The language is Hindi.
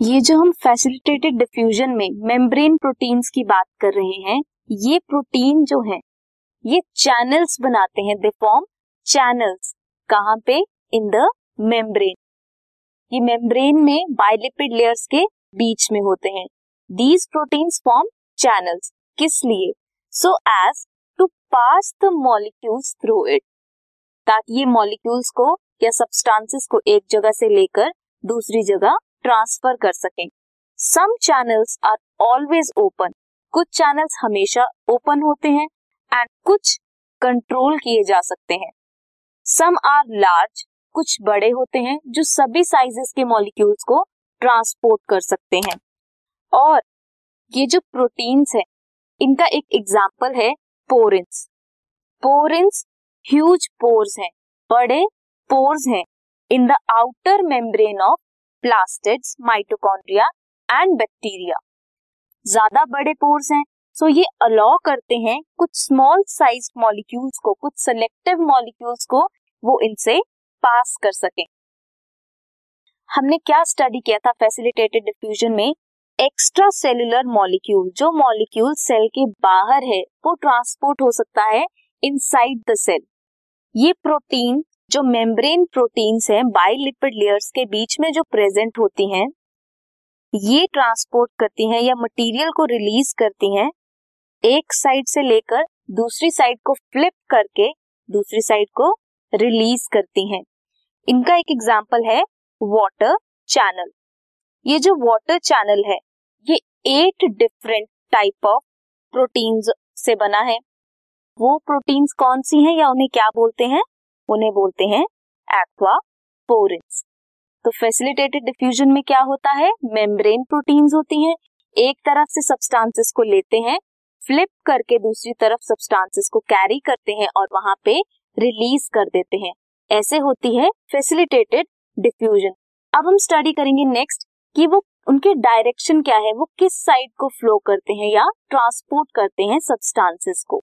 ये जो हम फैसिलिटेटेड डिफ्यूजन में मेम्ब्रेन प्रोटीन्स की बात कर रहे हैं, ये प्रोटीन जो है, ये चैनल्स बनाते हैं दे फॉर्म चैनल्स कहाँ पे? इन द मेम्ब्रेन ये मेम्ब्रेन में बायोलिपिड लेयर्स के बीच में होते हैं। दीज प्रोटीन्स फॉर्म चैनल्स किस लिए? So as to pass the molecules through it ताकि ये मॉलिक्यूल्स को या सब्सटेंसेस को एक जगह से लेकर दूसरी जगह ट्रांसफ़र कर सकें। Some channels are always open कुछ चैनल्स हमेशा ओपन होते हैं एंड कुछ कंट्रोल किए जा सकते हैं। सम आर लार्ज कुछ बड़े होते हैं जो सभी साइजेस के मॉलिक्यूल्स को ट्रांसपोर्ट कर सकते हैं। और ये जो प्रोटीन्स है, इनका एक एग्ज़ाम्पल है पोरिन्स पोरिन्स ह्यूज पोर्स हैं, बड़े पोर्स हैं। In the outer membrane of plastids mitochondria and bacteria. ज़्यादा बड़े पोर्स हैं सो ये अलाउ करते हैं कुछ स्मॉल साइज़ मॉलिक्यूल्स को, कुछ सेलेक्टिव मॉलिक्यूल्स को वो इनसे पास कर सकें। हमने क्या स्टडी किया था फैसिलिटेटेड डिफ्यूजन में? एक्स्ट्रा सेलुलर मॉलिक्यूल जो मॉलिक्यूल सेल के बाहर है, वो ट्रांसपोर्ट हो सकता है इनसाइड द सेल ये प्रोटीन जो मेम्ब्रेन प्रोटीन्स हैं बाइलिपिड लेयर्स के बीच में जो प्रेजेंट होती हैं, ये ट्रांसपोर्ट करती हैं या मटेरियल को रिलीज़ करती हैं, एक साइड से लेकर दूसरी साइड को फ्लिप करके दूसरी साइड को रिलीज़ करती हैं। इनका एक एग्ज़ाम्पल है वाटर चैनल ये जो वाटर चैनल है, ये eight different type of proteins से बना है। वो प्रोटीन्स कौन सी हैं या उन्हें क्या बोलते हैं? उन्हें बोलते हैं एक्वा पोरिन्स तो फैसिलिटेटेड डिफ्यूजन में क्या होता है? मेम्ब्रेन प्रोटीन्स होती हैं। एक तरफ़ से सब्सटेंसेस को लेते हैं फ्लिप करके दूसरी तरफ़ सब्सटेंसेस को कैरी करते हैं और वहाँ पे रिलीज़ कर देते हैं। ऐसे होती है फैसिलिटेटेड डिफ्यूजन अब हम स्टडी करेंगे नेक्स्ट कि वो, उनके डायरेक्शन क्या है? वो किस साइड को फ्लो करते हैं या ट्रांसपोर्ट करते हैं सब्सटेंसेस को।